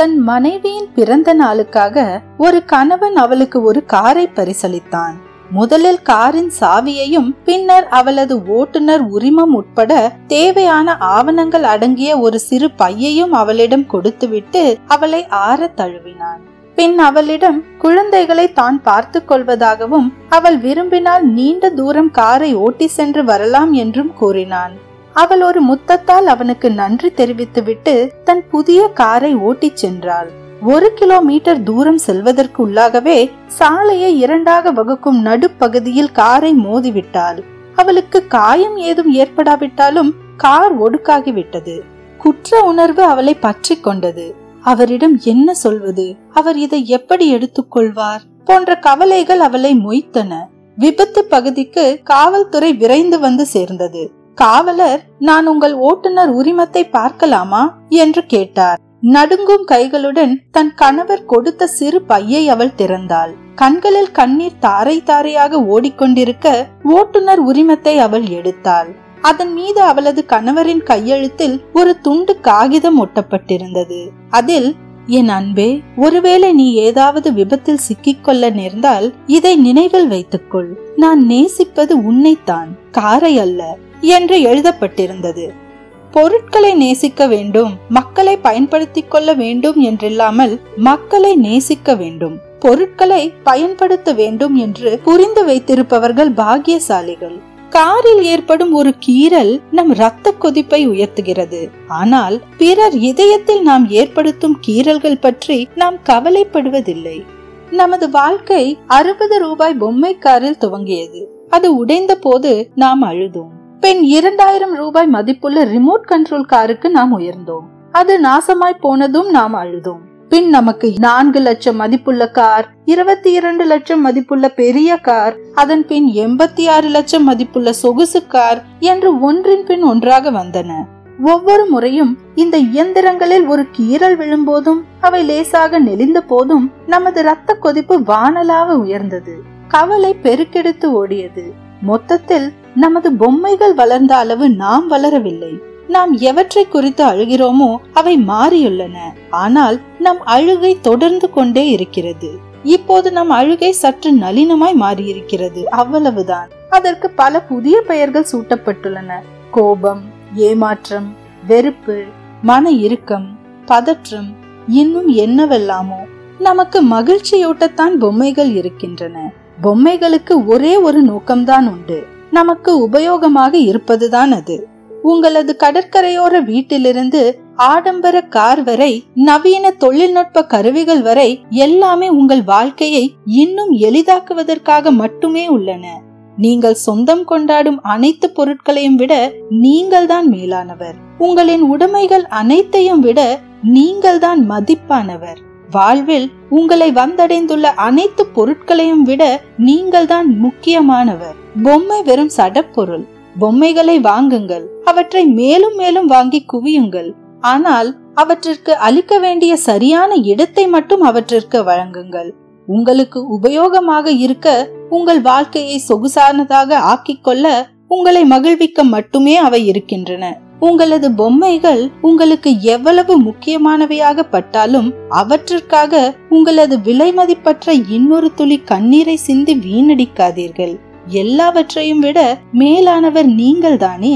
தன் மனைவியின் பிறந்த நாளுக்காக ஒரு கணவன் அவளுக்கு ஒரு காரை பரிசளித்தான். முதலில் காரின் சாவியையும் பின்னர் அவளது ஓட்டுநர் உரிமம் உட்பட தேவையான ஆவணங்கள் அடங்கிய ஒரு சிறு பையையும் அவளிடம் கொடுத்துவிட்டு அவளை ஆற தழுவினான். பின் அவளிடம் குழந்தைகளை தான் பார்த்து கொள்வதாகவும் அவள் விரும்பினால் நீண்ட தூரம் காரை ஓட்டி சென்று வரலாம் என்றும் கூறினான். அவள் ஒரு முத்தத்தால் அவனுக்கு நன்றி தெரிவித்துவிட்டு தன் புதிய காரை ஓட்டிச் சென்றாள். ஒரு கிலோமீட்டர் தூரம் செல்வதற்கு உள்ளாகவே சாலையை இரண்டாக வகுக்கும் நடுப்பகுதியில் காரை மோதிவிட்டாள். அவளுக்கு காயம் ஏதும் ஏற்படாவிட்டாலும் கார் ஒடுக்காகிவிட்டது. குற்ற உணர்வு அவளை பற்றி கொண்டது. அவரிடம் என்ன சொல்வது? அவர் இதை எப்படி எடுத்துக்கொள்வார் போன்ற கவலைகள் அவளை மொய்த்தன. விபத்து பகுதிக்கு காவல்துறை விரைந்து வந்து சேர்ந்தது. காவலர் நான் உங்கள் ஓட்டுநர் உரிமத்தை பார்க்கலாமா? என்று கேட்டார். நடுங்கும் கைகளுடன் தன் கணவர் கொடுத்த சிறு பையை அவள் திறந்தாள். கண்களில் கண்ணீர் தாரை தாரையாக ஓடிக்கொண்டிருக்க ஓட்டுநர் உரிமத்தை அவள் எடுத்தாள். அதன் மீது அவளது கணவரின் கையெழுத்தில் ஒரு துண்டு காகிதம் ஒட்டப்பட்டிருந்தது. அதில் என் அன்பே ஒருவேளை நீ ஏதாவது விபத்தில் சிக்கிக்கொள்ள நேர்ந்தால் இதை நினைவில் வைத்துக்கொள். நான் நேசிப்பது உன்னைத்தான். காரை அல்ல. என்று எழுதப்பட்டிருந்தது. பொருட்களை நேசிக்க வேண்டும் மக்களை பயன்படுத்திக் கொள்ள வேண்டும் என்றில்லாமல் மக்களை நேசிக்க வேண்டும் பொருட்களை பயன்படுத்த வேண்டும் என்று புரிந்து வைத்திருப்பவர்கள் பாக்கியசாலிகள். காரில் ஏற்படும் ஒரு கீறல் நம் இரத்த கொதிப்பை உயர்த்துகிறது. ஆனால் பிறர் இதயத்தில் நாம் ஏற்படுத்தும் கீறல்கள் பற்றி நாம் கவலைப்படுவதில்லை. நமது வாழ்க்கை அறுபது ரூபாய் பொம்மை காரில் துவங்கியது. அது உடைந்த போது நாம் அழுதோம். பின் இரண்டாயிரம் ரூபாய் மதிப்புள்ள ரிமோட் கண்ட்ரோல் காருக்கு நாம் உயர்ந்தோம். அது நாசமாய் போனதும் நாம் அழுதோம். பின் நமக்கு நான்கு லட்சம் மதிப்புள்ள கார் இருபத்தி இரண்டு லட்சம் மதிப்புள்ள பெரிய கார் அதன் பின் எண்பத்தி ஆறு லட்சம் மதிப்புள்ள சொகுசு கார் என்று ஒன்றின் பின் ஒன்றாக வந்தன. ஒவ்வொரு முறையும் இந்த இயந்திரங்களில் ஒரு கீறல் விழும்போதும் அவை லேசாக நெளிந்த போதும் நமது ரத்த கொதிப்பு வானலாக உயர்ந்தது. கவலை பெருக்கெடுத்து ஓடியது. மொத்தத்தில் நமது பொம்மைகள் வளர்ந்த அளவு நாம் வளரவில்லை. நாம் எவற்றை குறித்து அழுகிறோமோ அவை மாறியுள்ளன. ஆனால் நம் அழுகை தொடர்ந்து கொண்டே இருக்கிறது. இப்போது நம் அழுகை சற்று நளினமாய் மாறியிருக்கிறது. அவ்வளவுதான். அதற்கு பல புதிய பெயர்கள் சூட்டப்பட்டுள்ளன. கோபம் ஏமாற்றம் வெறுப்பு மன இறுக்கம் பதற்றம். இன்னும் என்னவெல்லாமோ நமக்கு மகிழ்ச்சியூட்டத்தான் பொம்மைகள் இருக்கின்றன. பொம்மைகளுக்கு ஒரே ஒரு நோக்கம்தான் உண்டு. நமக்கு உபயோகமாக இருப்பதுதான் அது. உங்களது கடற்கரையோர வீட்டிலிருந்து ஆடம்பர கார் வரை நவீன தொழில்நுட்ப கருவிகள் வரை எல்லாமே உங்கள் வாழ்க்கையை இன்னும் எளிதாக்குவதற்காக மட்டுமே உள்ளன. நீங்கள் சொந்தம் கொண்டாடும் அனைத்து பொருட்களையும் விட நீங்கள் தான் மேலானவர். உங்களின் உடைமைகள் அனைத்தையும் விட நீங்கள் தான் மதிப்பானவர். வாழ்வில் உங்களை வந்தடைந்துள்ள அனைத்து பொருட்களையும் விட நீங்கள் தான் முக்கியமானவர். பொம்மை வெறும் சடப்பொருள். பொம்மைகளை வாங்குங்கள். அவற்றை மேலும் மேலும் வாங்கி குவியுங்கள். ஆனால் அவற்றிற்கு அளிக்க வேண்டிய சரியான இடத்தை மட்டும் அவற்றிற்கு வழங்குங்கள். உங்களுக்கு உபயோகமாக இருக்க உங்கள் வாழ்க்கையை சொகுசானதாக ஆக்கிக்கொள்ள உங்களை மகிழ்விக்க மட்டுமே அவை இருக்கின்றன. உங்களது பொம்மைகள் உங்களுக்கு எவ்வளவு முக்கியமானவையாக பட்டாலும் அவற்றிற்காக உங்களது விலை மதிப்பற்ற இன்னொரு துளி கண்ணீரை சிந்தி வீணடிக்காதீர்கள். எல்லாவற்றையும் விட மேலானவர் நீங்கள் தானே